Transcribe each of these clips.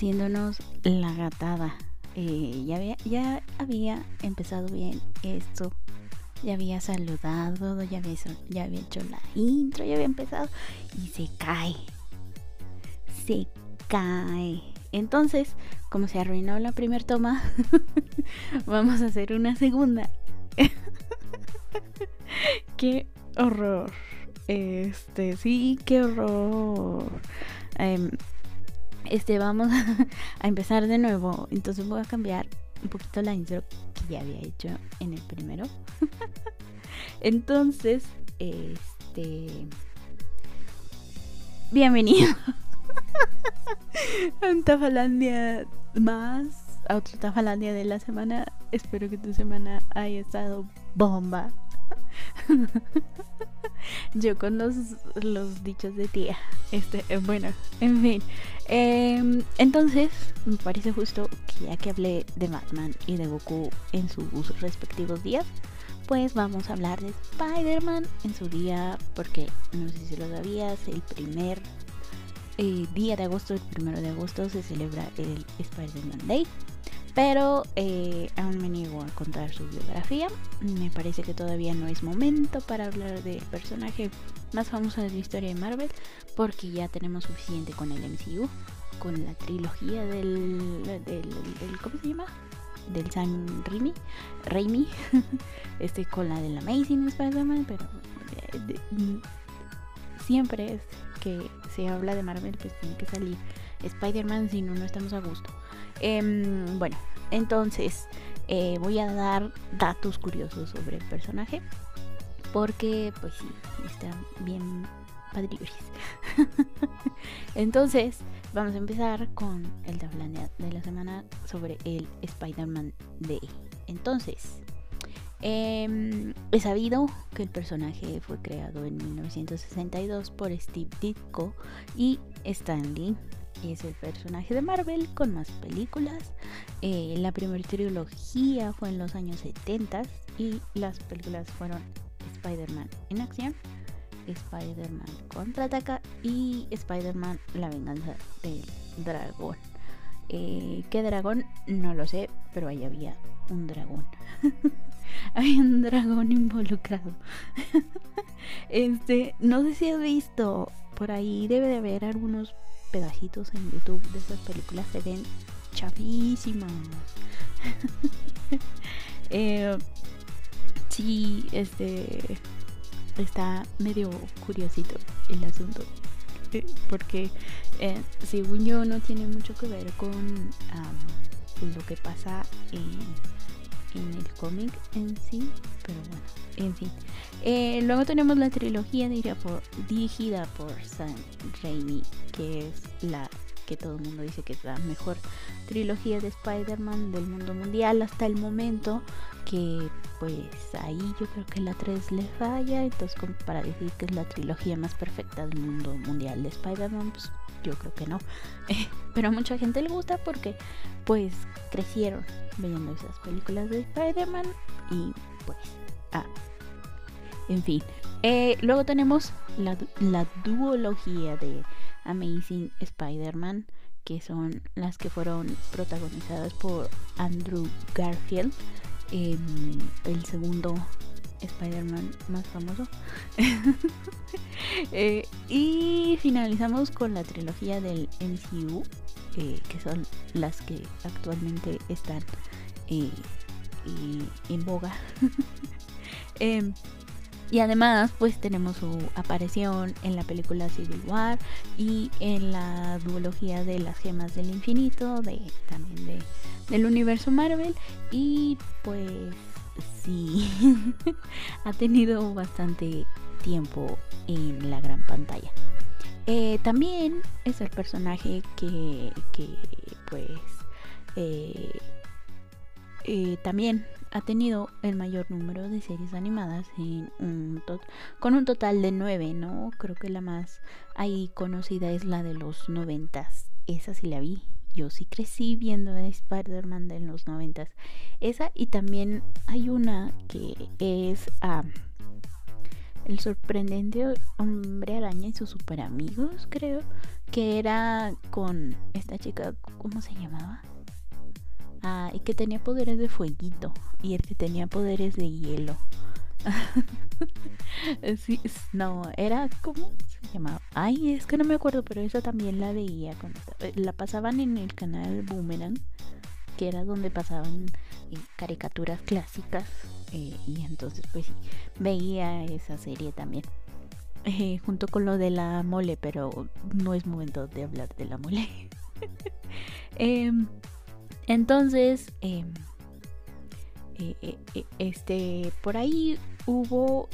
haciéndonos la gatada. Eh, ya, había, ya había empezado bien esto. Ya había saludado, ya había, ya había hecho la intro, ya había empezado y se cae. Se cae. Entonces, como se arruinó la primera toma, vamos a hacer una segunda. qué horror. Este, sí, qué horror. Em, este, vamos a empezar de nuevo. Entonces voy a cambiar un poquito la intro que ya había hecho en el primero. Entonces, este. Bienvenido a un Tafalandia más. A otro Tafalandia de la semana. Espero que tu semana haya estado bomba. Yo con los, los dichos de tía. Este, eh, bueno, en fin. Em, entonces, me parece justo que ya que hablé de Batman y de Goku en sus respectivos días, pues vamos a hablar de Spider-Man en su día, porque no sé si lo sabías, el primer eh, día de agosto, el primero de agosto, se celebra el Spider-Man Day. Pero eh, aún me niego a contar su biografía. Me parece que todavía no es momento para hablar del personaje más famoso de la historia de Marvel. Porque ya tenemos suficiente con el MCU. Con la trilogía del, del, ¿cómo se llama? Del San Raimi. Raimi. este con la del Amazing Spider-Man. Pero eh, siempre es que se habla de Marvel pues tiene que salir Spider-Man si no no estamos a gusto. Em, bueno, entonces eh, voy a dar datos curiosos sobre el personaje. Porque, pues sí, está bien padriuris. entonces, vamos a empezar con el tablánea de la semana sobre el Spider-Man Day. Entonces, eh, he sabido que el personaje fue creado en 1962 por Steve Ditko y Stan Lee es el personaje de Marvel con más películas. Eh, la primera trilogía fue en los años 70 y las películas fueron Spider-Man en acción, Spider-Man contraataca y Spider-Man la venganza del dragón. Eh, ¿Qué dragón? No lo sé, pero ahí había un dragón. había un dragón involucrado. este, no sé si has visto, por ahí debe de haber algunos pedacitos en YouTube de esas películas se ven chavísimas. eh, sí, este está medio curiosito el asunto. Eh, porque eh, según yo no tiene mucho que ver con lo que pasa en en el cómic en sí, pero bueno, en fin. Eh, luego tenemos la trilogía dirigida por, Sam Raimi, que es la que todo el mundo dice que es la mejor trilogía de Spider-Man del mundo mundial hasta el momento, que pues ahí yo creo que la 3 le falla, entonces como para decir que es la trilogía más perfecta del mundo mundial de Spider-Man, pues yo creo que no. pero a mucha gente le gusta porque pues crecieron viendo esas películas de Spider-Man y pues, ah, en fin. Eh, luego tenemos la, la duología de Amazing Spider-Man, que son las que fueron protagonizadas por Andrew Garfield, el segundo Spider-Man más famoso. Eh, y finalizamos con la trilogía del MCU, eh, que son las que actualmente están eh, en boga. Em, y además, pues tenemos su aparición en la película Civil War y en la duología de las gemas del infinito, de también de, del universo Marvel. Y pues sí, ha tenido bastante tiempo en la gran pantalla. Eh, también es el personaje que, pues, eh, eh, también ha tenido el mayor número de series animadas con un total de nueve, ¿no? Creo que la más ahí conocida es la de los noventas. Esa sí la vi. Yo sí crecí viendo Spider-Man de los noventas. Esa y también hay una que es... Ah, El sorprendente hombre araña y sus super amigos, creo. Que era con esta chica, ¿cómo se llamaba? Ah, y que tenía poderes de fueguito. Y el que tenía poderes de hielo. sí, no, era como se llamaba. Ay, es que no me acuerdo, pero esa también la veía. Eh, la pasaban en el canal Boomerang, que era donde pasaban eh, caricaturas clásicas. Eh, y entonces, pues sí, veía esa serie también. junto con lo de la mole, pero no es momento de hablar de la mole. Em, entonces, em, este, por ahí hubo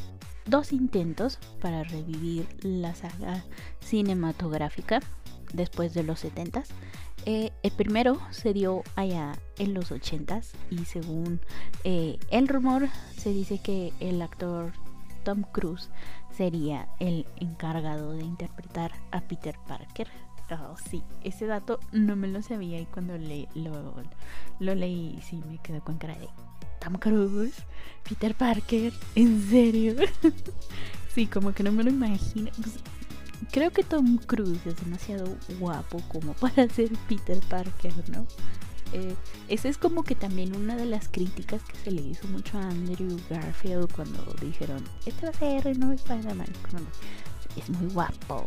dos intentos para revivir la saga cinematográfica después de los 70 eh, el primero se dio allá en los 80s y según eh, el rumor se dice que el actor Tom Cruise sería el encargado de interpretar a Peter Parker. Oh, sí, ese dato no me lo sabía y cuando le, lo, lo leí sí me quedó con cara de Tom Cruise, Peter Parker, ¿en serio? sí, como que no me lo imagino. Pues, creo que Tom Cruise es demasiado guapo como para ser Peter Parker, ¿no? Eh, esa es como que también una de las críticas que se le hizo mucho a Andrew Garfield cuando dijeron, este va a ser el nuevo Spider-Man es muy guapo.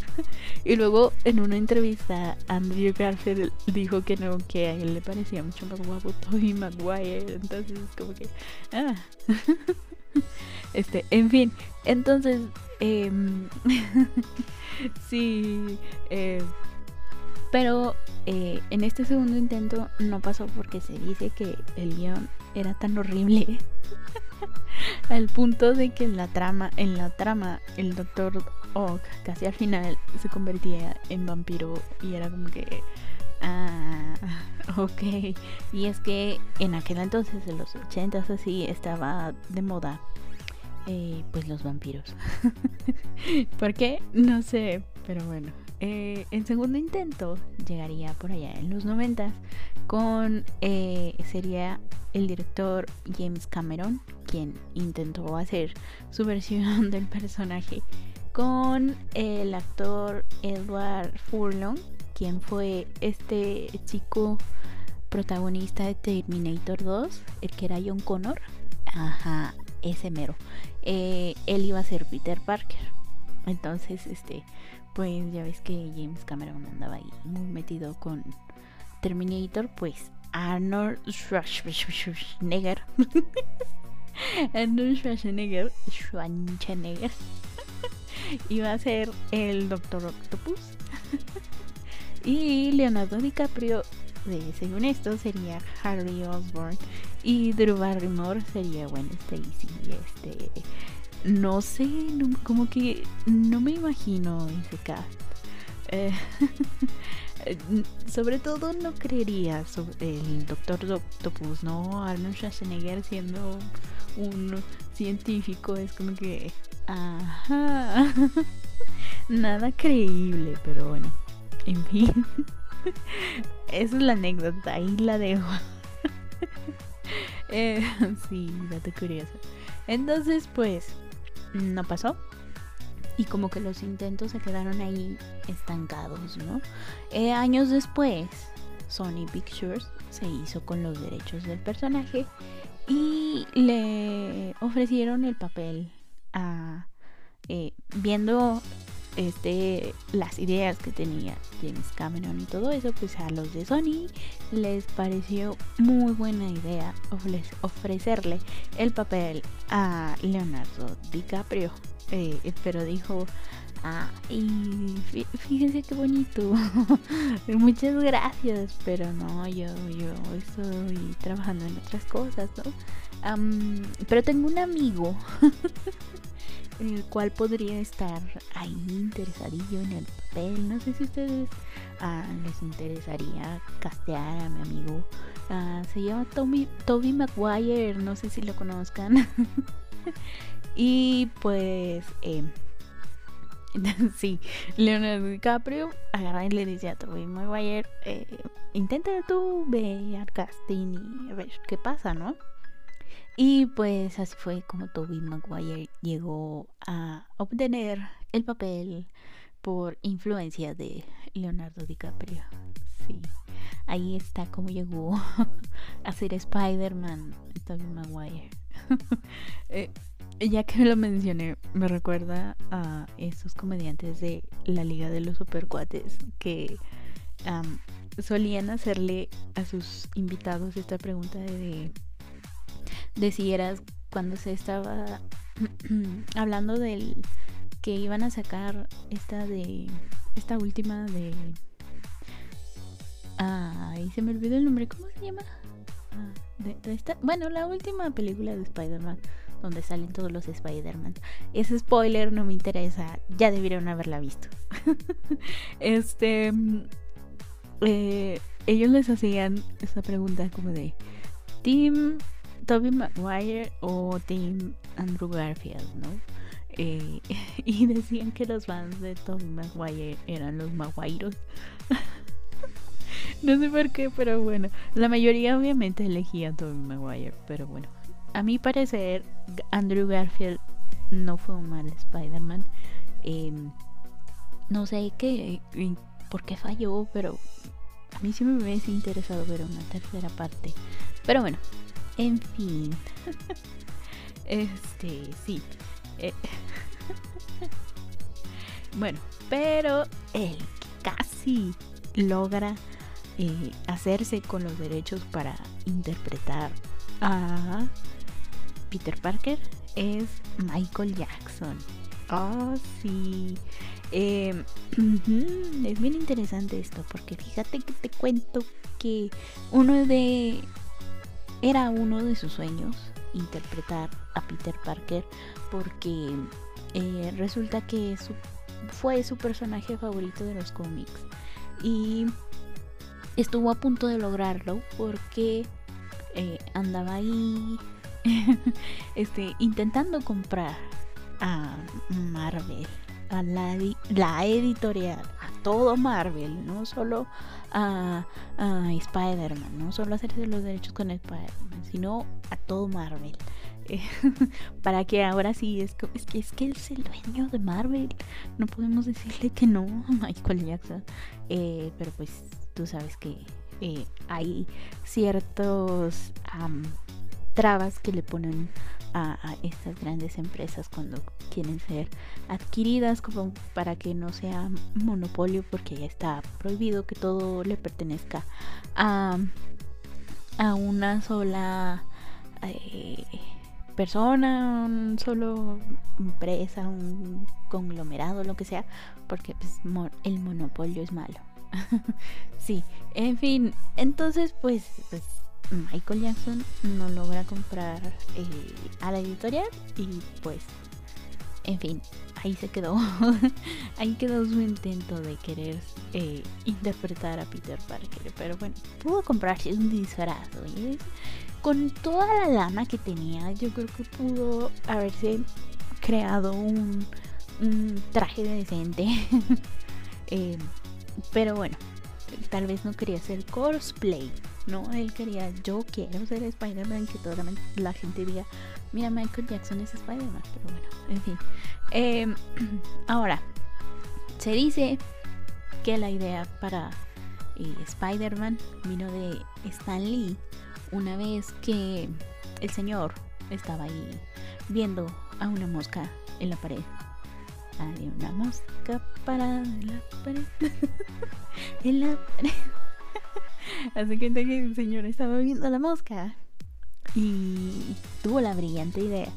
y luego en una entrevista Andrew Garfield dijo que no, que a él le parecía mucho más guapo Tobey Maguire. Entonces como que... Ah. este, en fin, entonces... Em, sí, eh, pero eh, en este segundo intento no pasó porque se dice que el guion era tan horrible al punto de que en la trama, en la trama, el doctor Oak casi al final se convertía en vampiro y era como que ah, ok. Y es que en aquel entonces, en los 80 así, estaba de moda eh, pues los vampiros. ¿Por qué? No sé, pero bueno. Eh, en segundo intento llegaría por allá en los 90 con eh, sería el director James Cameron quien intentó hacer su versión del personaje con el actor Edward Furlong quien fue este chico protagonista de Terminator 2 el que era John Connor. Ajá ese mero. Eh, él iba a ser Peter Parker. Entonces este pues ya ves que James Cameron andaba ahí muy metido con Terminator, pues Arnold Schwarzenegger. Arnold Schwarzenegger, Schwarzenegger iba a ser el Doctor Octopus. y Leonardo DiCaprio, de, según esto, sería Harry Osborn. Y Drew Barrymore sería Gwen Stacy. Este, no sé, como que no me imagino ese cast. Eh, sobre todo no creería el Doctor Octopus, ¿no? Arnold Schwarzenegger siendo un científico es como que... Ajá. Nada creíble, pero bueno. En fin. Esa es la anécdota, ahí la dejo. eh, sí, dato curioso. Entonces, pues no pasó. Y como que los intentos se quedaron ahí estancados, ¿no? Eh, años después, Sony Pictures se hizo con los derechos del personaje y le ofrecieron el papel a eh, viendo este las ideas que tenía James Cameron y todo eso pues a los de Sony les pareció muy buena idea ofrecerle el papel a Leonardo DiCaprio. Eh, pero dijo ah, y fíjense qué bonito muchas gracias pero no yo yo estoy trabajando en otras cosas no pero tengo un amigo el cual podría estar ahí interesadillo en el papel. No sé si ustedes ah, les interesaría castear a mi amigo. Ah, se llama Tommy, Toby Maguire, no sé si lo conozcan. y pues, eh, sí, Leonardo DiCaprio agarra y le dice a Toby Maguire: eh, Intenta tú ver casting y a ver qué pasa, ¿no? Y pues así fue como Toby Maguire llegó a obtener el papel por influencia de Leonardo DiCaprio. Sí, ahí está como llegó a ser Spider-Man Toby Maguire. eh, ya que lo mencioné, me recuerda a esos comediantes de la Liga de los Supercuates que solían hacerle a sus invitados esta pregunta de si eras cuando se estaba hablando del que iban a sacar esta de esta última de ay se me olvidó el nombre cómo se llama ah, de, esta bueno la última película de Spider-Man donde salen todos los Spider-Man. Ese spoiler no me interesa, ya debieron haberla visto. este. Eh, ellos les hacían esa pregunta como de: ¿Team Toby Maguire o Team Andrew Garfield, no? Eh, y decían que los fans de Toby Maguire eran los Maguiros. no sé por qué, pero bueno. La mayoría obviamente elegía a Toby Maguire, pero bueno a mi parecer, Andrew Garfield no fue un mal Spider-Man. Em, no sé qué, por qué falló, pero a mí sí me hubiese interesado ver una tercera parte. Pero bueno, en fin. este, sí. Eh, bueno, pero que casi logra eh, hacerse con los derechos para interpretar a Peter Parker es Michael Jackson. Oh, sí. Em, es bien interesante esto, porque fíjate que te cuento que uno de. Era uno de sus sueños interpretar a Peter Parker, porque eh, resulta que fue su personaje favorito de los cómics. Y estuvo a punto de lograrlo porque eh, andaba ahí este, intentando comprar a Marvel, a la, la, editorial, todo Marvel, no solo a, Spider-Man, no solo hacerse los derechos con Spider-Man, sino a todo Marvel. para que ahora sí es, es que es que él es el dueño de Marvel. No podemos decirle que no a Michael Jackson. Eh, pero pues tú sabes que eh, hay ciertos trabas que le ponen a, estas grandes empresas cuando quieren ser adquiridas como para que no sea monopolio porque ya está prohibido que todo le pertenezca a, a una sola eh, persona, un solo empresa, un conglomerado, lo que sea, porque pues, el monopolio es malo. sí, en fin, entonces pues, pues Michael Jackson no logra comprar eh, a la editorial y pues, en fin, ahí se quedó. ahí quedó su intento de querer eh, interpretar a Peter Parker. Pero bueno, pudo comprarse un disfraz. Con toda la lana que tenía, yo creo que pudo haberse creado un, traje decente. Eh, pero bueno, tal vez no quería hacer cosplay. No, él quería, yo quiero ser Spider-Man, que toda la gente diga, mira, Michael Jackson es Spider-Man. Pero bueno, en fin. Em, ahora, se dice que la idea para eh, Spider-Man vino de Stan Lee una vez que el señor estaba ahí viendo a una mosca en la pared. Hay una mosca parada en la pared. en la pared. Así que el señor estaba viendo la mosca y tuvo la brillante idea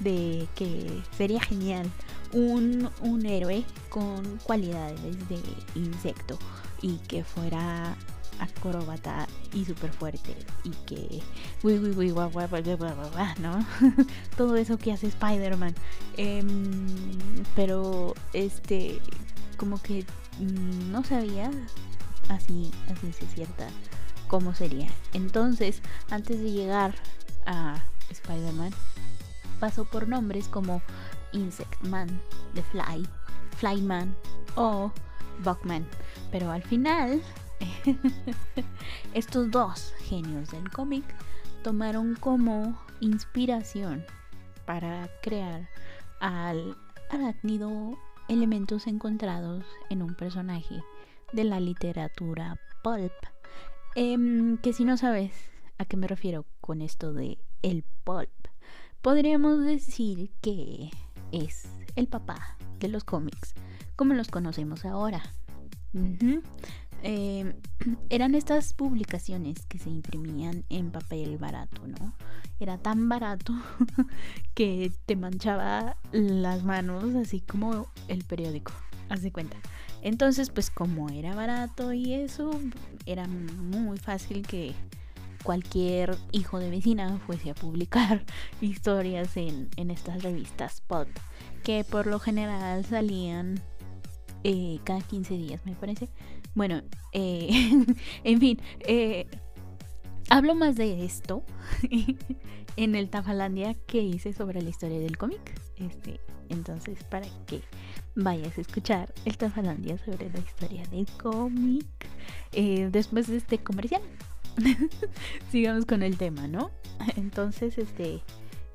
de que sería genial un, un héroe con cualidades de insecto y que fuera acróbata y súper fuerte y que ¿no? todo eso que hace Spider-Man pero este como que no sabía así, así es cierta cómo sería. Entonces, antes de llegar a Spider-Man, pasó por nombres como Insect Man, The Fly, Flyman o Bugman. Pero al final, estos dos genios del cómic tomaron como inspiración para crear al arácnido elementos encontrados en un personaje de la literatura pulp. Em, que si no sabes a qué me refiero con esto de el pulp, podríamos decir que es el papá de los cómics, como los conocemos ahora. Em, eran estas publicaciones que se imprimían en papel barato, ¿no? Era tan barato que te manchaba las manos así como el periódico, haz cuenta. Entonces, pues como era barato y eso, era muy fácil que cualquier hijo de vecina fuese a publicar historias en, estas revistas pop, que por lo general salían eh, cada 15 días, me parece. Bueno, eh, en fin, eh, hablo más de esto en el Tafalandia que hice sobre la historia del cómic. Este, entonces, para que vayas a escuchar el Tafalandia sobre la historia del cómic eh, después de este comercial. Sigamos con el tema, ¿no? Entonces, este,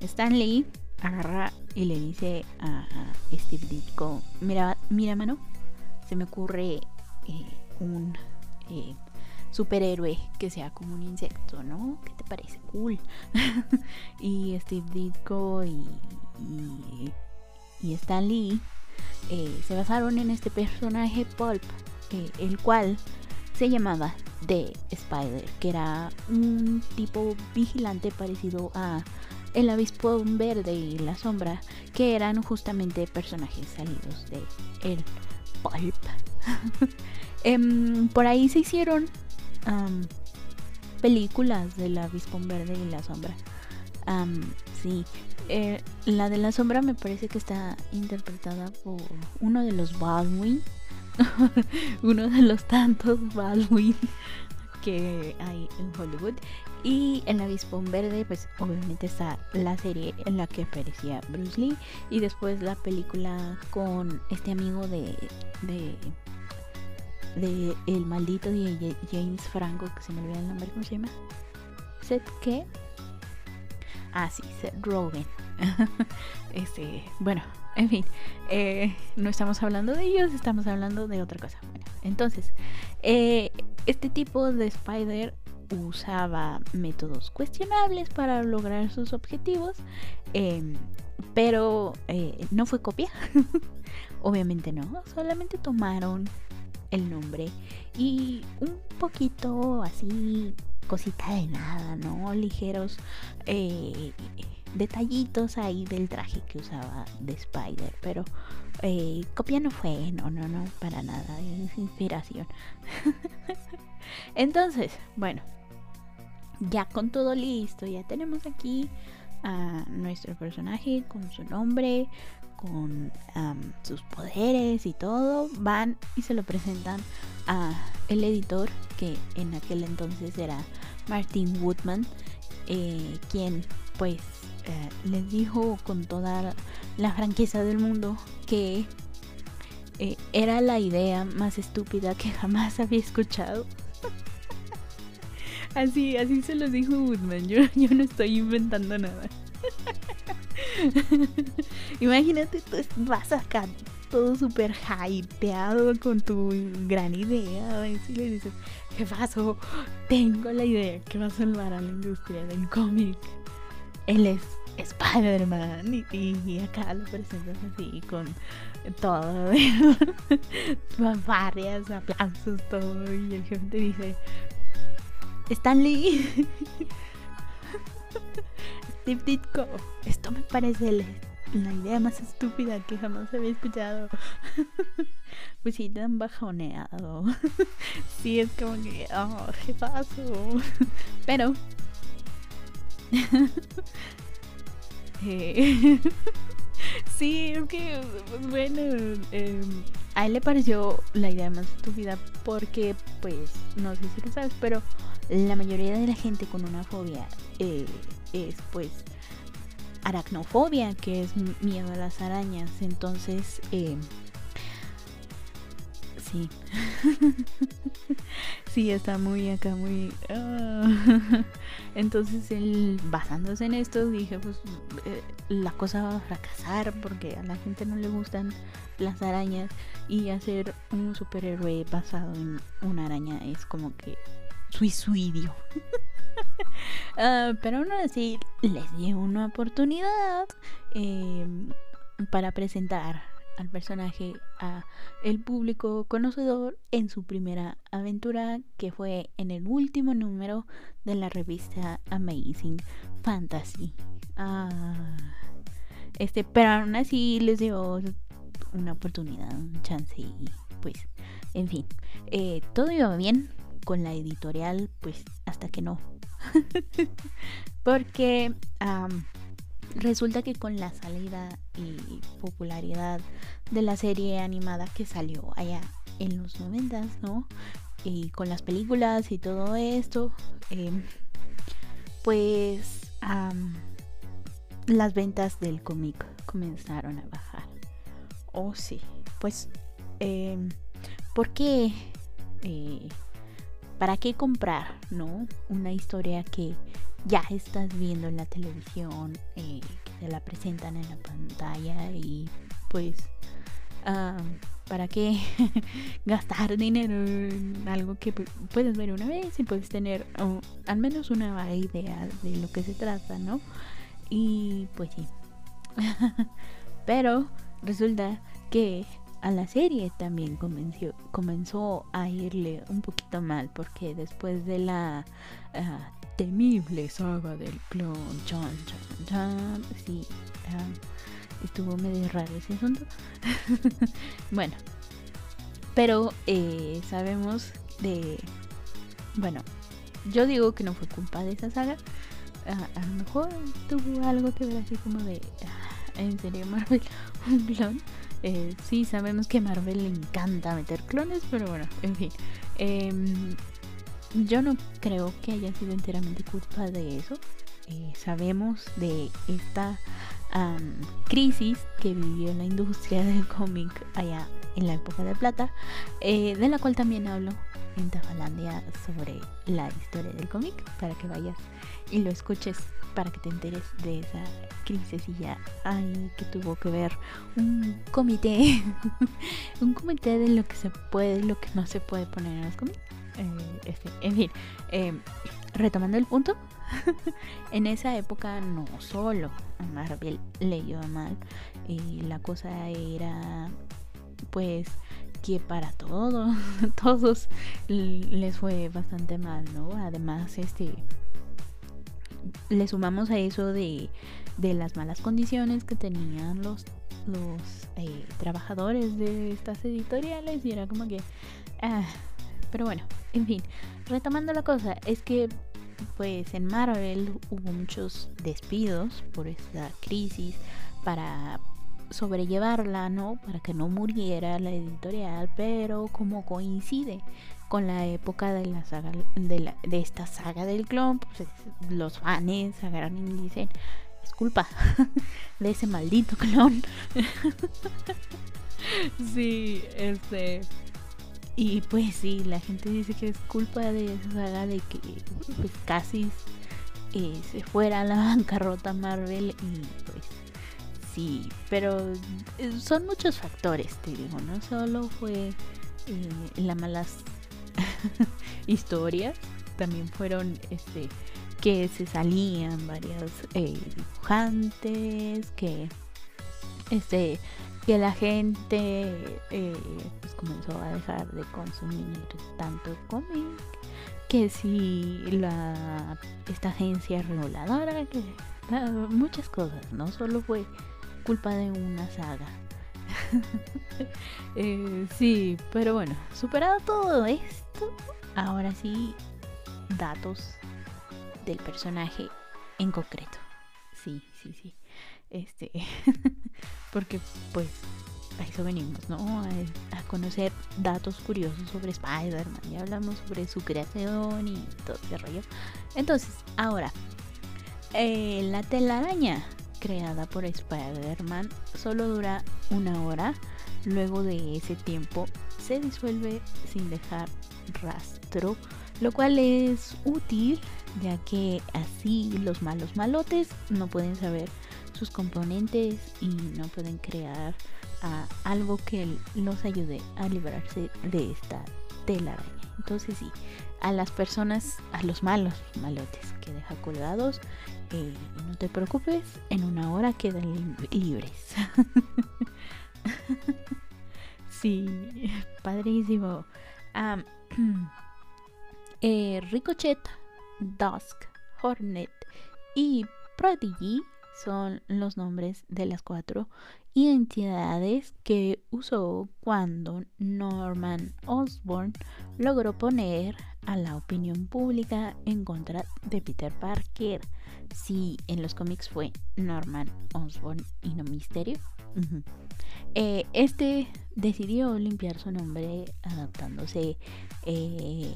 Stan Lee agarra y le dice a Steve Ditko, mira, mira mano, se me ocurre un eh, superhéroe que sea como un insecto, ¿no? ¿Qué te parece? Cool. y Steve Ditko y, y, Stan Lee eh, se basaron en este personaje Pulp, eh, el cual se llamaba The Spider, que era un tipo vigilante parecido a el avispón verde y la sombra, que eran justamente personajes salidos de el Pulp. Em, por ahí se hicieron películas de la Vispón Verde y la Sombra. sí, eh, la de la Sombra me parece que está interpretada por uno de los Baldwin. uno de los tantos Baldwin que hay en Hollywood. Y en la Vispón Verde, pues obviamente está la serie en la que aparecía Bruce Lee. Y después la película con este amigo de de el maldito de James Franco, que se me olvida el nombre, ¿cómo se llama? Seth qué? Ah, sí, Seth Rogen. este, bueno, en fin, eh, no estamos hablando de ellos, estamos hablando de otra cosa. Bueno, entonces, eh, este tipo de Spider usaba métodos cuestionables para lograr sus objetivos, em, pero eh, no fue copia. Obviamente no, solamente tomaron el nombre y un poquito así cosita de nada, ¿no? Ligeros eh, detallitos ahí del traje que usaba de Spider, pero eh, copia no fue, no, no, no, para nada, es inspiración. Entonces, bueno, ya con todo listo, ya tenemos aquí a nuestro personaje con su nombre, con sus poderes y todo, van y se lo presentan a el editor que en aquel entonces era Martin Woodman, eh, quien pues eh, les dijo con toda la franqueza del mundo que eh, era la idea más estúpida que jamás había escuchado. así, así se los dijo Woodman, yo, yo no estoy inventando nada. Imagínate, tú vas acá todo súper hypeado con tu gran idea. Y le dices, ¿qué pasó? Tengo la idea que va a salvar a la industria del cómic. Él es Spider-Man. Y, acá lo presentas así con todo. Varias aplausos, todo. Y el jefe te dice, Stanley. Esto me parece la, idea más estúpida que jamás había escuchado. pues sí, tan bajoneado. sí, es como que, oh, ¿qué pasó? Pero. eh, sí, es que, pues, bueno, em, a él le pareció la idea más estúpida porque, pues, no sé si lo sabes, pero la mayoría de la gente con una fobia eh, es pues aracnofobia, que es miedo a las arañas. Entonces, eh, Sí. sí, está muy acá, muy... ah. Entonces él, basándose en esto, dije, pues eh, la cosa va a fracasar porque a la gente no le gustan las arañas y hacer un superhéroe basado en una araña es como que suicidio. Ah, pero aún así les dio una oportunidad em, para presentar al personaje a el público conocedor en su primera aventura que fue en el último número de la revista Amazing Fantasy. Ah, este, pero aún así les dio una oportunidad, un chance y pues, en fin, eh, todo iba bien con la editorial, pues hasta que no. Porque resulta que con la salida y popularidad de la serie animada que salió allá en los noventas, ¿no? Y con las películas y todo esto, em, pues las ventas del cómic comenzaron a bajar. Oh, sí. Pues, eh, ¿por qué? Eh, ¿Para qué comprar, no? Una historia que ya estás viendo en la televisión, eh, que te la presentan en la pantalla y pues, ¿para qué gastar dinero en algo que puedes ver una vez y puedes tener al menos una vaga idea de lo que se trata, ¿no? Y pues sí. Pero resulta que a la serie también comenzó, comenzó a irle un poquito mal porque después de la ah, temible saga del clon chan, chan, sí ah, estuvo medio raro ese asunto. Bueno pero eh, sabemos de bueno yo digo que no fue culpa de esa saga. Ah, a lo mejor tuvo algo que ver así como de en serio Marvel un clon eh, sí, sabemos que a Marvel le encanta meter clones, pero bueno, en fin. Em, yo no creo que haya sido enteramente culpa de eso. Eh, sabemos de esta crisis que vivió la industria del cómic allá en la época de plata, eh, de la cual también hablo en Tafalandia sobre la historia del cómic, para que vayas y lo escuches para que te enteres de esa crisis y ya hay que tuvo que ver un comité un comité de lo que se puede lo que no se puede poner en los cómics. Eh, este, en fin em, retomando el punto en esa época no solo Marvel le iba mal y la cosa era pues que para todos todos les fue bastante mal no además este le sumamos a eso de, las malas condiciones que tenían los, los eh, trabajadores de estas editoriales y era como que... Ah, pero bueno, en fin, retomando la cosa, es que pues en Marvel hubo muchos despidos por esta crisis para sobrellevarla, ¿no? Para que no muriera la editorial, pero como coincide con la época de la saga de, esta saga del clon, pues los fans agarran y dicen, es culpa de ese maldito clon. sí, este y pues sí, la gente dice que es culpa de esa saga de que pues casi eh, se fuera a la bancarrota Marvel y pues pero eh, son muchos factores, te digo, no solo fue eh, la malas historias. También fueron este que se salían varios eh, dibujantes, que este que la gente eh, pues comenzó a dejar de consumir tanto cómic que si la esta agencia reguladora que muchas cosas no solo fue culpa de una saga eh, sí, pero bueno, superado todo esto, ahora sí, datos del personaje en concreto. Sí, sí, sí. Este, porque pues a eso venimos, ¿no? A, conocer datos curiosos sobre Spider-Man. Ya hablamos sobre su creación y todo ese rollo. Entonces, ahora, eh, la telaraña creada por Spider-Man solo dura una hora. Luego de ese tiempo se disuelve sin dejar rastro, lo cual es útil ya que así los malos malotes no pueden saber sus componentes y no pueden crear algo que los ayude a librarse de esta telaraña. Entonces sí, a las personas, a los malos malotes que deja colgados, no te preocupes, en una hora quedan libres. sí, padrísimo. eh, Ricochet, Dusk, Hornet y Prodigy son los nombres de las cuatro identidades que usó cuando Norman Osborn logró poner a la opinión pública en contra de Peter Parker. Si en los cómics fue Norman Osborn y no Misterio. Eh, este decidió limpiar su nombre adaptándose eh,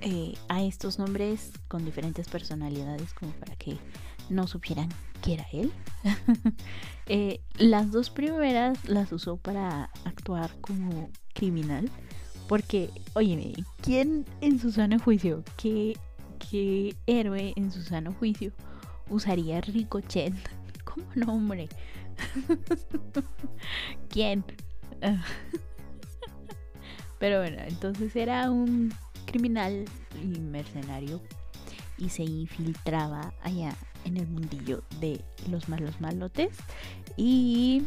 eh, a estos nombres con diferentes personalidades como para que no supieran que era él. Las dos primeras las usó para actuar como criminal. Porque, oye, ¿quién en su sano juicio, qué, héroe en su sano juicio usaría Ricochet como nombre? ¿Quién? Pero bueno, entonces era un criminal y mercenario y se infiltraba allá en el mundillo de los malos malotes. Y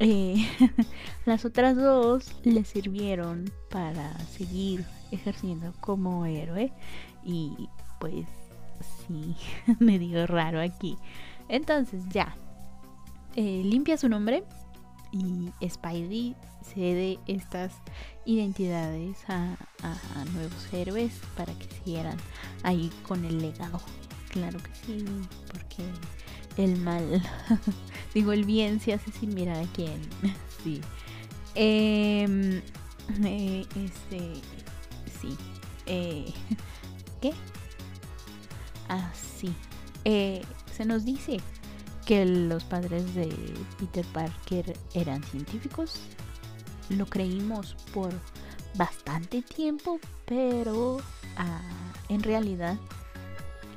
eh, las otras dos le sirvieron para seguir ejerciendo como héroe. Y pues sí, me dio raro aquí. Entonces ya, eh, limpia su nombre y Spidey cede estas identidades a, a, nuevos héroes para que siguieran ahí con el legado Claro que sí, porque el mal, digo, el bien se hace sin mirar a quién. sí. Em, eh, este, sí. Eh, ¿Qué? Ah, sí. Eh, se nos dice que los padres de Peter Parker eran científicos. Lo creímos por bastante tiempo, pero ah, en realidad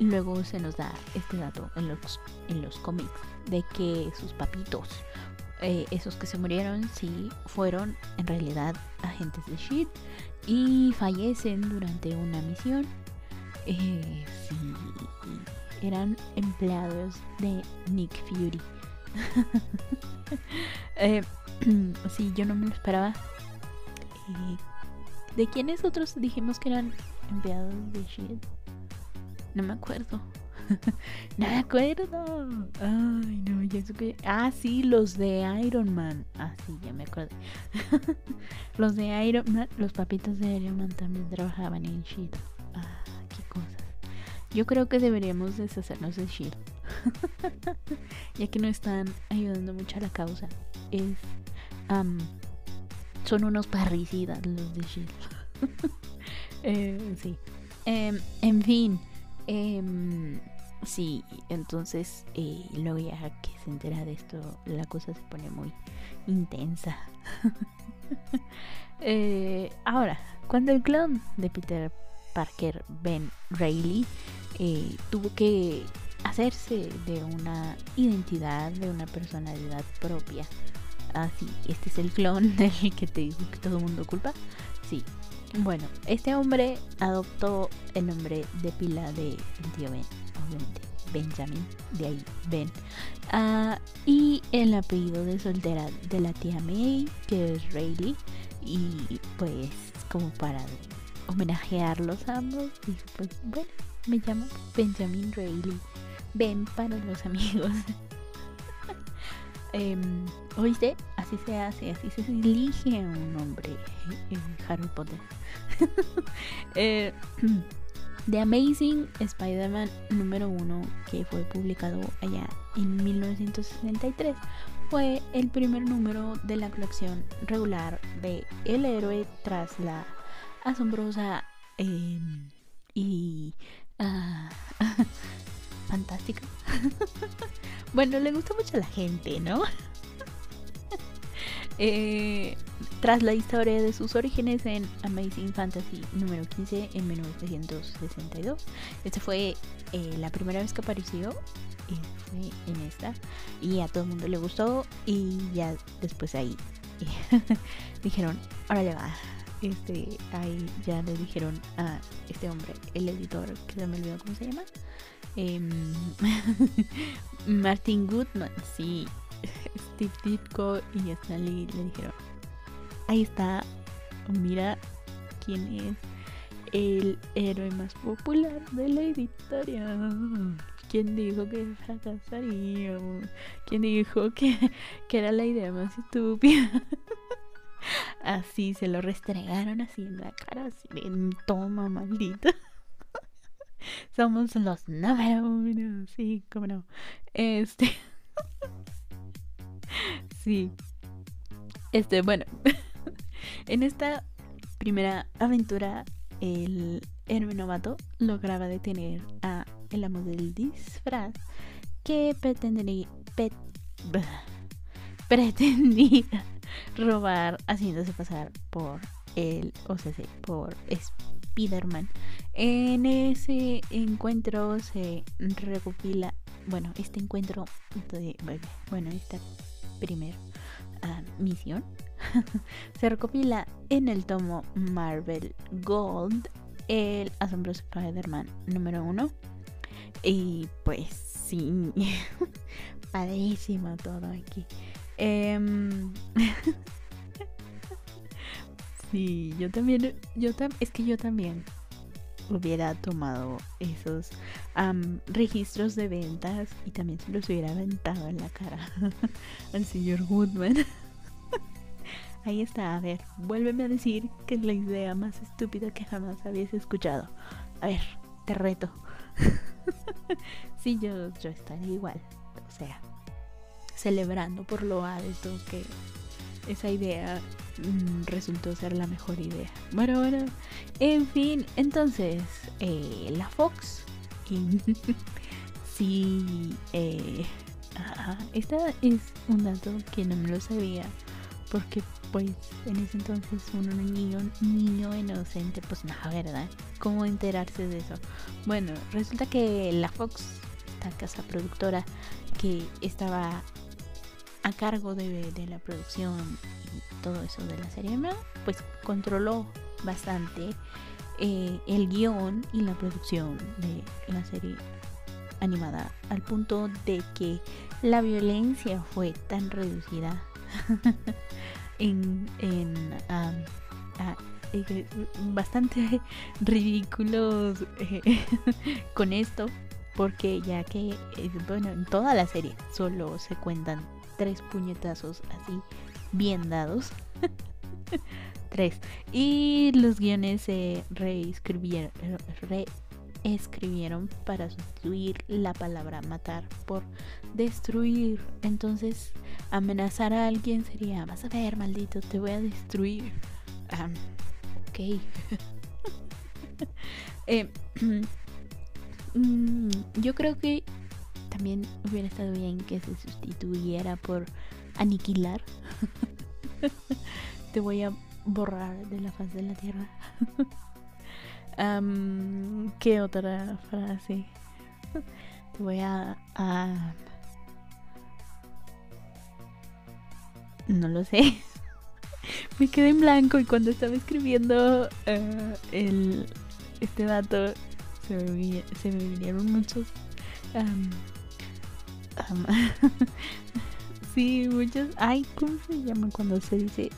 luego se nos da este dato en los, en los cómics de que sus papitos, eh, esos que se murieron, sí fueron en realidad agentes de SHIELD y fallecen durante una misión. Eh, sí, eran empleados de Nick Fury. eh, sí, yo no me lo esperaba. Eh, ¿De quiénes otros dijimos que eran empleados de SHIELD? No me acuerdo. no me acuerdo. Ay, no, ya que. Ah, sí, los de Iron Man. Ah, sí, ya me acuerdo. los de Iron Man, los papitos de Iron Man también trabajaban en Shield. Ah, qué cosas. Yo creo que deberíamos deshacernos de Shield. ya que no están ayudando mucho a la causa. Es. son unos parricidas los de Shield. eh, sí. Eh, en fin. Eh, sí, entonces eh, luego ya que se entera de esto, la cosa se pone muy intensa. eh, ahora, cuando el clon de Peter Parker, Ben Reilly, eh, tuvo que hacerse de una identidad, de una personalidad propia. Ah, sí, este es el clon del que te digo que todo el mundo culpa. Sí, bueno, este hombre adoptó el nombre de pila de tío Ben, obviamente. Benjamin, de ahí Ben. Ah, y el apellido de soltera de la tía May, que es Rayleigh. Y pues, como para homenajearlos ambos, dijo: Pues bueno, me llamo Benjamin Rayleigh. Ben para los amigos. eh, ¿Oíste? Así se hace, así se elige un nombre en Harry Potter. eh, The Amazing Spider-Man número 1, que fue publicado allá en 1963, fue el primer número de la colección regular de El héroe tras la asombrosa em, y uh, fantástica. bueno, le gusta mucho a la gente, ¿no? Eh, tras la historia de sus orígenes en Amazing Fantasy número 15 en 1962. Esta fue eh, la primera vez que apareció fue en esta y a todo el mundo le gustó y ya después ahí dijeron, ahora le va. Este, ahí ya le dijeron a este hombre, el editor, que se me olvidó cómo se llama. Eh, Martin Goodman, sí, Steve Ditko y Stanley le dijeron, ahí está, mira quién es el héroe más popular de la editorial. ¿Quién dijo que fracasaríamos? ¿Quién dijo que, que era la idea más estúpida? así se lo restregaron así en la cara, así de toma maldita. Somos los número uno, sí, cómo no. Este. Sí. Este, bueno. en esta primera aventura, el héroe novato lograba detener a el amo del disfraz que pretendía, pretendía robar haciéndose pasar por el OCC, por Spider-Man. En ese encuentro se recopila, bueno, este encuentro, de, bueno, esta primera ah, misión se recopila en el tomo Marvel Gold, el asombroso Spider-Man número uno. Y pues sí, padrísimo todo aquí. Em, sí, yo también, yo es que yo también hubiera tomado esos registros de ventas y también se los hubiera aventado en la cara al señor Woodman. Ahí está, a ver, vuélveme a decir que es la idea más estúpida que jamás habías escuchado. A ver, te reto. sí, yo, yo estaría igual. O sea, celebrando por lo alto que esa idea resultó ser la mejor idea. Bueno, bueno, en fin, entonces, eh, la Fox. sí, eh, esta es un dato que no me lo sabía porque pues en ese entonces uno niño, niño inocente, pues nada, ¿verdad? ¿Cómo enterarse de eso? Bueno, resulta que la Fox, esta casa productora que estaba a cargo de, la producción y todo eso de la serie, pues controló bastante eh, el guion y la producción de la serie animada al punto de que la violencia fue tan reducida en, en eh, bastante ridículos eh, con esto porque ya que bueno en toda la serie solo se cuentan tres puñetazos así bien dados tres y los guiones se reescribieron escribieron para sustituir la palabra matar por destruir. Entonces, amenazar a alguien sería, vas a ver, maldito, te voy a destruir. ok. Eh, mm, yo creo que también hubiera estado bien que se sustituyera por aniquilar. te voy a borrar de la faz de la tierra. ¿Qué otra frase? Te voy a, No lo sé. Me quedé en blanco y cuando estaba escribiendo eh, el, este dato se me, se me vinieron muchos... sí, muchos... Ay, ¿cómo se llama cuando se dice...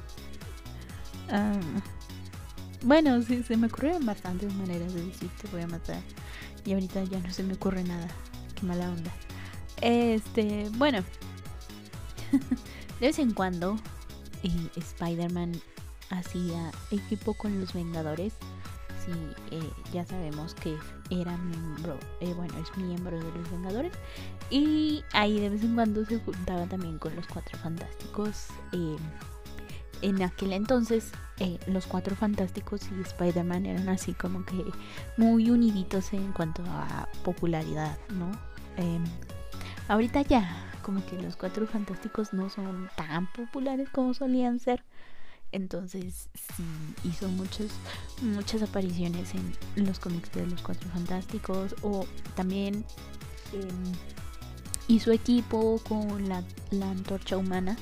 Bueno, sí, se me ocurrieron bastantes maneras de decir te voy a matar. Y ahorita ya no se me ocurre nada. Qué mala onda. Este, bueno. de vez en cuando Spider-Man hacía equipo con los Vengadores. Sí, eh, ya sabemos que era miembro, eh, bueno, es miembro de los Vengadores. Y ahí de vez en cuando se juntaba también con los Cuatro Fantásticos. Eh, en aquel entonces eh, los cuatro fantásticos y Spider-Man eran así como que muy uniditos en cuanto a popularidad, ¿no? Em, ahorita ya como que los cuatro fantásticos no son tan populares como solían ser. Entonces sí hizo muchas, muchas apariciones en los cómics de los Cuatro Fantásticos. O también em, hizo equipo con la, antorcha humana.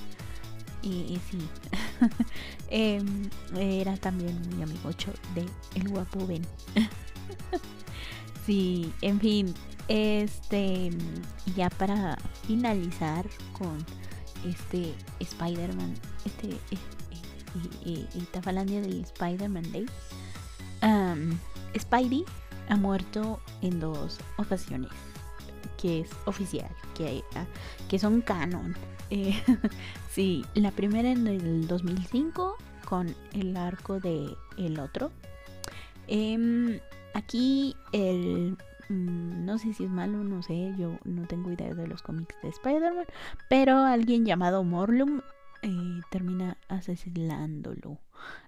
Y, sí, em, era también mi amigo de El Guapo Ben. sí, en fin, este, ya para finalizar con este Spider-Man, este, y, Tafalandia del Spider-Man Day, Spidey ha muerto en dos ocasiones, que es oficial, que, ah, que son canon. Eh, sí, la primera en el 2005 con el arco de el otro. Em, aquí el mm, no sé si es malo, no sé, yo no tengo idea de los cómics de Spider-Man, pero alguien llamado Morlum eh, termina asesinándolo.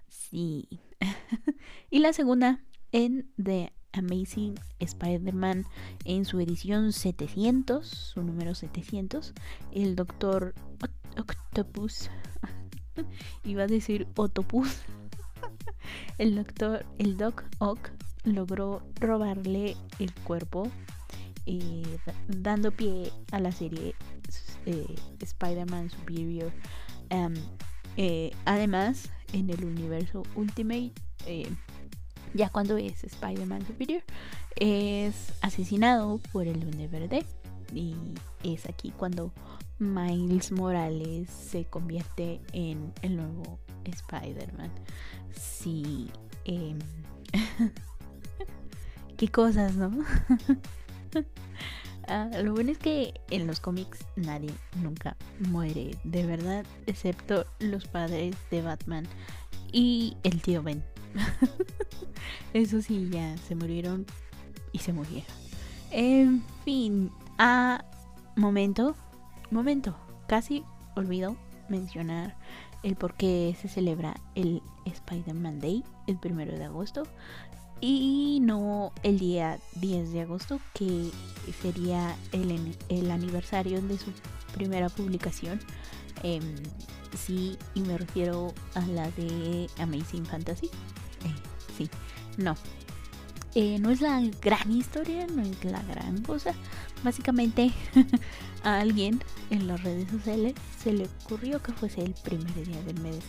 Sí. y la segunda en The Amazing Spider-Man en su edición 700, su número 700, el doctor Octopus, iba a decir Otopus, el doctor, el Doc Ock logró robarle el cuerpo, eh, dando pie a la serie eh, Spider-Man Superior Eh, además, en el universo Ultimate, eh, ya cuando es Spider-Man Superior, es asesinado por el Duende Verde. Y es aquí cuando Miles Morales se convierte en el nuevo Spider-Man. Sí. Em, qué cosas, ¿no? Ah, lo bueno es que en los cómics nadie nunca muere, de verdad, excepto los padres de Batman y el tío Ben. Eso sí, ya se murieron y se murieron. En fin, a momento, momento, casi olvido mencionar el por qué se celebra el Spider-Man Day el primero de agosto y no el día 10 de agosto, que sería el, el aniversario de su primera publicación. Eh, sí, y me refiero a la de Amazing Fantasy. Eh, sí, no. Eh, no es la gran historia, no es la gran cosa. Básicamente a alguien en las redes sociales se le ocurrió que fuese el primer día del mes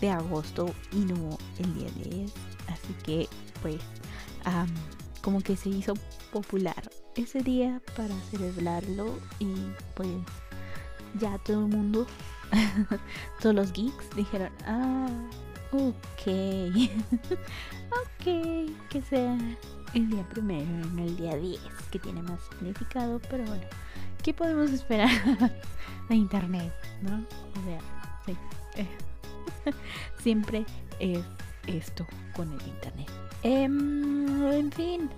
de agosto y no el día 10. Así que pues como que se hizo popular ese día para celebrarlo y pues ya todo el mundo, todos los geeks dijeron, ah, ok, ok, que sea el día primero, no el día 10, que tiene más significado, pero bueno, ¿qué podemos esperar de internet? ¿No? O sea, sí, siempre es esto con el internet. Em, en fin,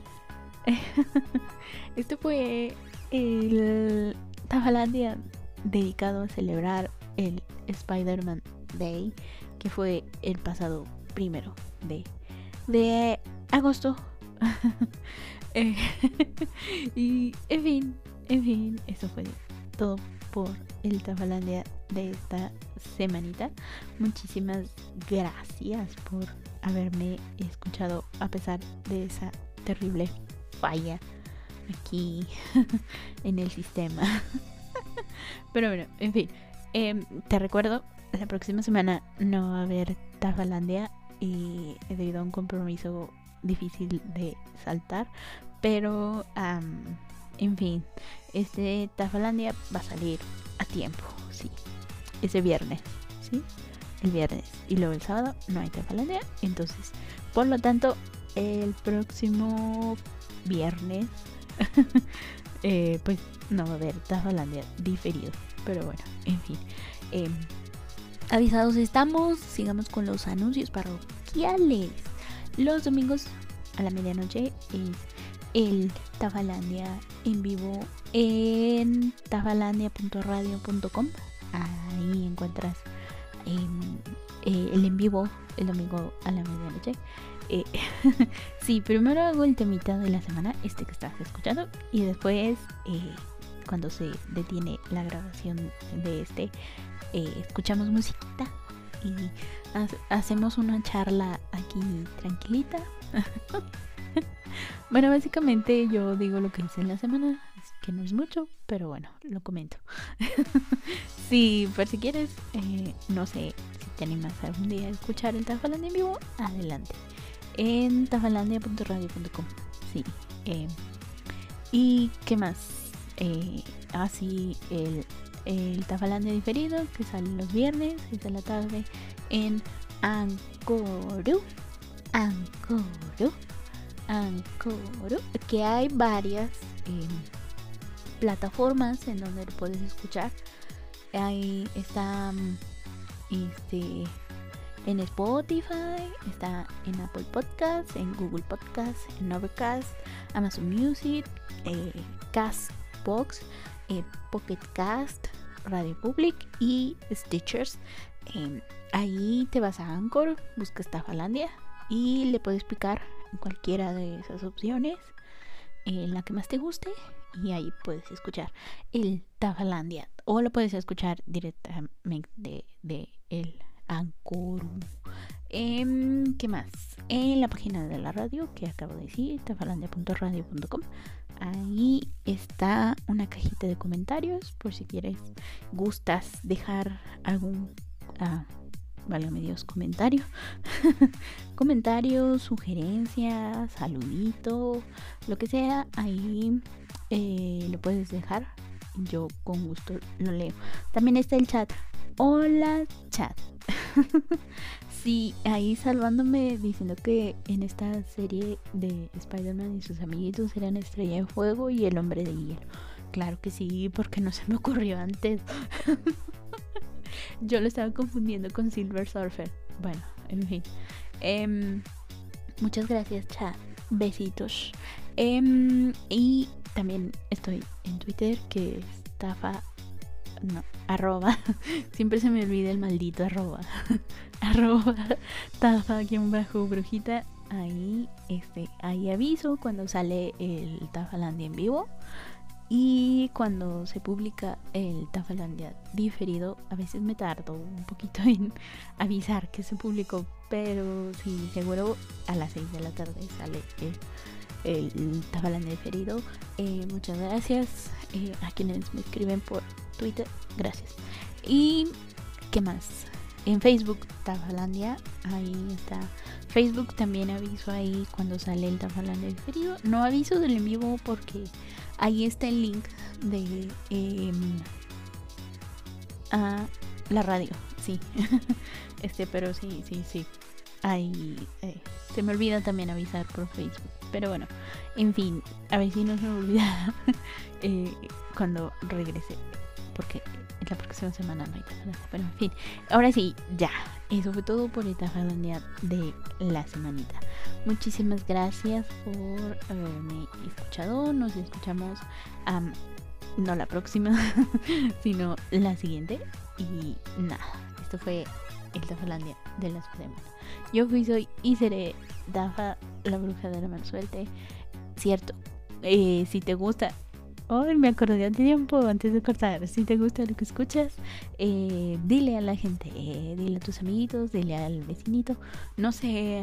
esto fue el Tafalandia dedicado a celebrar el Spider-Man Day, que fue el pasado primero de, de agosto. Eh, y en fin, en fin, eso fue todo por el Tafalandia de esta semanita. Muchísimas gracias por haberme escuchado a pesar de esa terrible falla aquí en el sistema. Pero bueno, en fin. Em, te recuerdo, la próxima semana no va a haber Tafalandia y he debido a un compromiso difícil de saltar. Pero, en fin, este Tafalandia va a salir a tiempo, sí. Ese viernes, ¿sí? el viernes y luego el sábado no hay Tafalandia. Entonces, por lo tanto, el próximo viernes, eh, pues no va a haber Tafalandia diferido. Pero bueno, en fin. Em, avisados estamos, sigamos con los anuncios parroquiales. Los domingos a la medianoche es el Tafalandia en vivo en tafalandia.radio.com. Ahí encuentras eh, el en vivo el domingo a la medianoche. Eh, sí, primero hago el temita de la semana, este que estás escuchando, y después eh, cuando se detiene la grabación de este, eh, escuchamos musiquita y hacemos una charla aquí tranquilita. bueno, básicamente yo digo lo que hice en la semana, que no es mucho, pero bueno, lo comento. sí, por si quieres, eh, no sé si te animas algún día a escuchar el Tafalandia en vivo, adelante. En tafalandia.radio.com. Sí. Eh, ¿Y qué más? Eh, así ah, el, el Tafalandia diferido que sale los viernes, es de la tarde en Ancoru. Ancoru. Ancoru. Que hay varias plataformas en donde lo puedes escuchar. Ahí está mm, este, en Spotify, está en Apple Podcasts, en Google Podcasts, en Overcast, Amazon Music, eh, Castbox, eh, Pocket Cast, Radio Public y Stitchers. Em, ahí te vas a Anchor, buscas Tafalandia y le puedes picar cualquiera de esas opciones en la que más te guste y ahí puedes escuchar el Tafalandia o lo puedes escuchar directamente de el Anchor. Em, ¿Qué más? En la página de la radio que acabo de decir, tafalandia.radio.com. Ahí está una cajita de comentarios por si quieres, gustas dejar algún ah, válgame Dios, comentario. comentario, sugerencia, saludito, lo que sea, ahí eh, lo puedes dejar. Yo con gusto lo leo. También está el chat. Hola, chat. sí, ahí salvándome diciendo que en esta serie de Spider-Man y sus amiguitos eran Estrella de Fuego y el Hombre de Hielo. Claro que sí, porque no se me ocurrió antes. Yo lo estaba confundiendo con Silver Surfer. Bueno, en fin. Em, muchas gracias, chat. Besitos. Em, y también estoy en Twitter, que es Tafa. No, arroba. Siempre se me olvida el maldito arroba. arroba Tafa, quien bajo brujita. Ahí, este, ahí aviso cuando sale el Tafalandia en vivo. Y cuando se publica el Tafalandia diferido, a veces me tardo un poquito en avisar que se publicó, pero sí, seguro a las 6 de la tarde sale el, Tafalandia diferido. Eh, muchas gracias eh, a quienes me escriben por Twitter, gracias. Y, ¿qué más? En Facebook, Tafalandia, ahí está. Facebook también aviso ahí cuando sale el Tafalandia diferido. No aviso del en vivo porque Ahí está el link de em, a la radio, sí. este, pero sí, sí, sí. Ahí eh, se me olvida también avisar por Facebook. Pero bueno, en fin, a ver si no se me olvida eh, cuando regrese. Porque la próxima semana no hay nada. Pero en fin, ahora sí, ya. Eso fue todo por esta jalonía de la semanita. Muchísimas gracias por haberme escuchado. Nos escuchamos no la próxima, sino la siguiente. Y nada, esto fue el Tafalandia de la semana. Yo fui, soy y seré Dafa, la bruja de la mano suerte. Cierto, eh, si te gusta Ay, me acordé de tiempo antes de cortar. Si te gusta lo que escuchas, eh, dile a la gente, eh, dile a tus amiguitos, dile al vecinito, no sé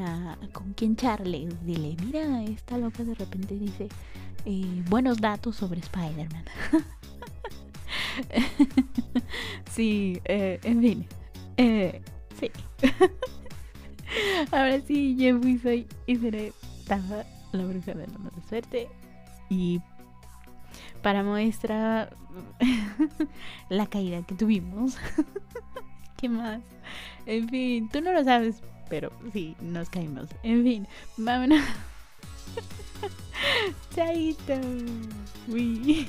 con quién charle. Dile, mira, esta loca de repente dice eh, buenos datos sobre Spider-Man. sí, en fin. sí. Ahora sí, yo fui, soy y seré la bruja de la mala suerte. Y para muestra la caída que tuvimos. ¿Qué más? En fin, tú no lo sabes, pero sí, nos caímos. En fin, vámonos. Chaito. Uy.